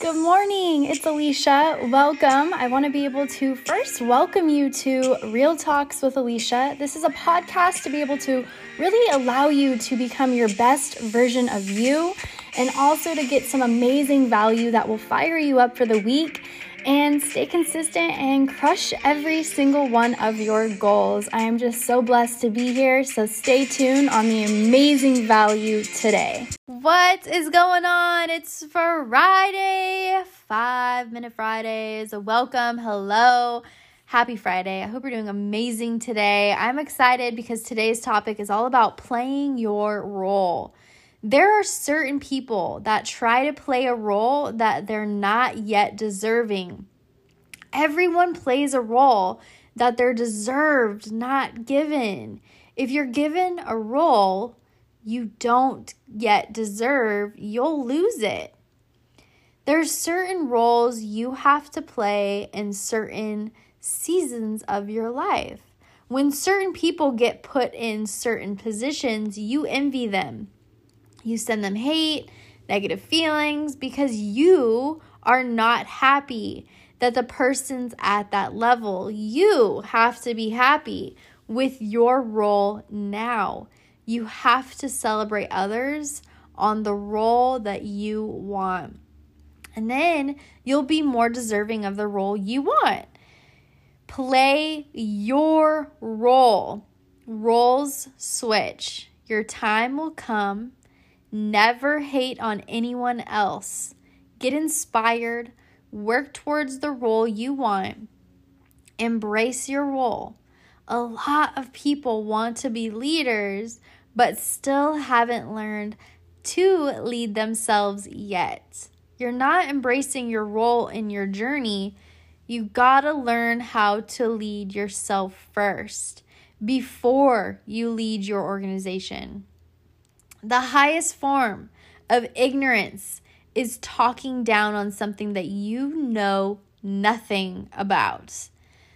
Good morning. It's Alicia. Welcome. I want to be able to first welcome you to Real Talks with Alicia. This is a podcast to be able to really allow you to become your best version of you and also to get some amazing value that will fire you up for the week and stay consistent and crush every single one of your goals. I am just so blessed to be here, so stay tuned on the amazing value today. What is going on? It's Friday, five minute Fridays. Welcome, hello. Happy Friday. I hope you're doing amazing today. I'm excited because today's topic is all about playing your role. There are certain people that try to play a role that they're not yet deserving. Everyone plays a role that they're deserved, not given. If you're given a role you don't yet deserve, you'll lose it. There's certain roles you have to play in certain seasons of your life. When certain people get put in certain positions, you envy them. You send them hate, negative feelings because you are not happy that the person's at that level. You have to be happy with your role now. You have to celebrate others on the role that you want. And then you'll be more deserving of the role you want. Play your role. Roles switch. Your time will come Never hate on anyone else. Get inspired. Work towards the role you want. Embrace your role. A lot of people want to be leaders, but still haven't learned to lead themselves yet. You're not embracing your role in your journey. You gotta learn how to lead yourself first before you lead your organization. The highest form of ignorance is talking down on something that you know nothing about.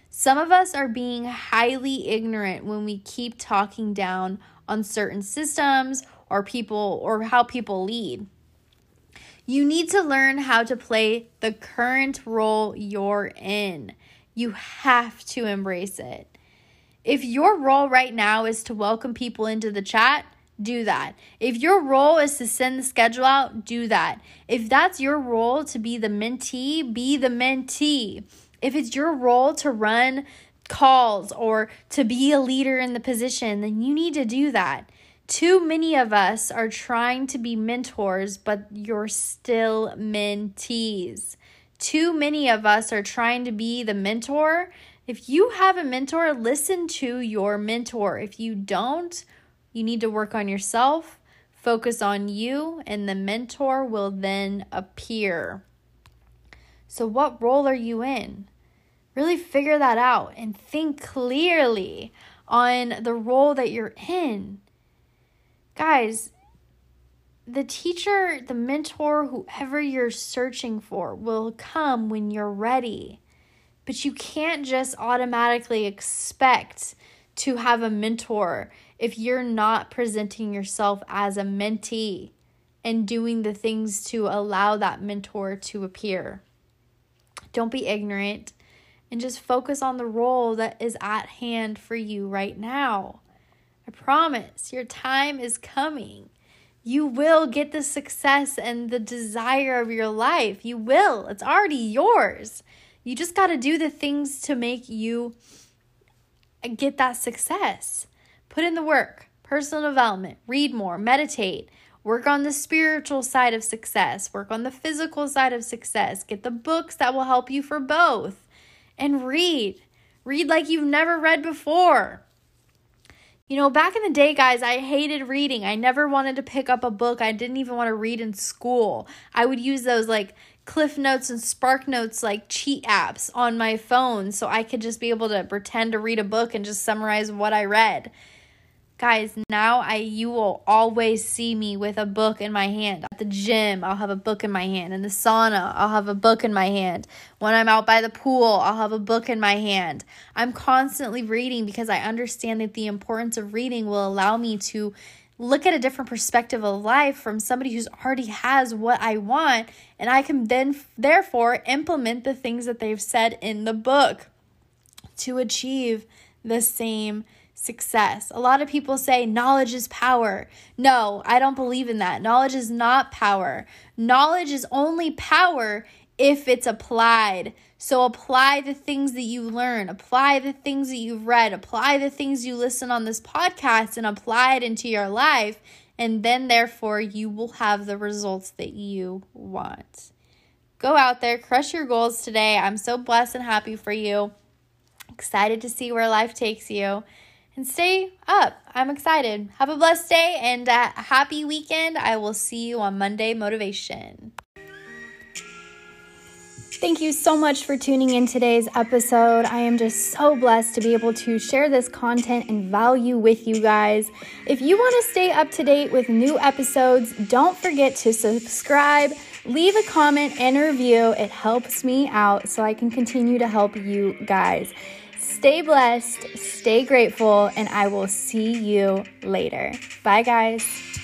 Some of us are being highly ignorant when we keep talking down on certain systems or people or how people lead. You need to learn how to play the current role you're in. You have to embrace it. If your role right now is to welcome people into the chat, do that. If your role is to send the schedule out, do that. If that's your role to be the mentee, be the mentee. If it's your role to run calls or to be a leader in the position, then you need to do that. Too many of us are trying to be mentors, but you're still mentees. Too many of us are trying to be the mentor. If you have a mentor, listen to your mentor. If you don't, you need to work on yourself, focus on you, and the mentor will then appear. So, what role are you in? Really figure that out and think clearly on the role that you're in. Guys, the teacher, the mentor, whoever you're searching for will come when you're ready. But you can't just automatically expect to have a mentor if you're not presenting yourself as a mentee and doing the things to allow that mentor to appear. Don't be ignorant and just focus on the role that is at hand for you right now. I promise your time is coming. You will get the success and the desire of your life. You will. It's already yours. You just got to do the things to make you get that success. Put in the work, personal development, read more, meditate, work on the spiritual side of success, work on the physical side of success, get the books that will help you for both, and read. Read like you've never read before. You know, back in the day, guys, I hated reading. I never wanted to pick up a book. I didn't even want to read in school. I would use those like Cliff Notes and Spark Notes like cheat apps on my phone so I could just be able to pretend to read a book and just summarize what I read. Guys, now I you will always see me with a book in my hand. At the gym, I'll have a book in my hand. In the sauna, I'll have a book in my hand. When I'm out by the pool, I'll have a book in my hand. I'm constantly reading because I understand that the importance of reading will allow me to look at a different perspective of life from somebody who's already has what I want and I can then therefore implement the things that they've said in the book to achieve the same success. A lot of people say knowledge is power. No, I don't believe in that. Knowledge is not power. Knowledge is only power if it's applied. So apply the things that you learn, apply the things that you've read, apply the things you listen on this podcast, and apply it into your life. And then, therefore, you will have the results that you want. Go out there, crush your goals today. I'm so blessed and happy for you. Excited to see where life takes you. And stay up. I'm excited. Have a blessed day and a happy weekend. I will see you on Monday Motivation. Thank you so much for tuning in today's episode. I am just so blessed to be able to share this content and value with you guys. If you want to stay up to date with new episodes, don't forget to subscribe, leave a comment, and review. It helps me out so I can continue to help you guys. Stay blessed, stay grateful, and I will see you later. Bye, guys.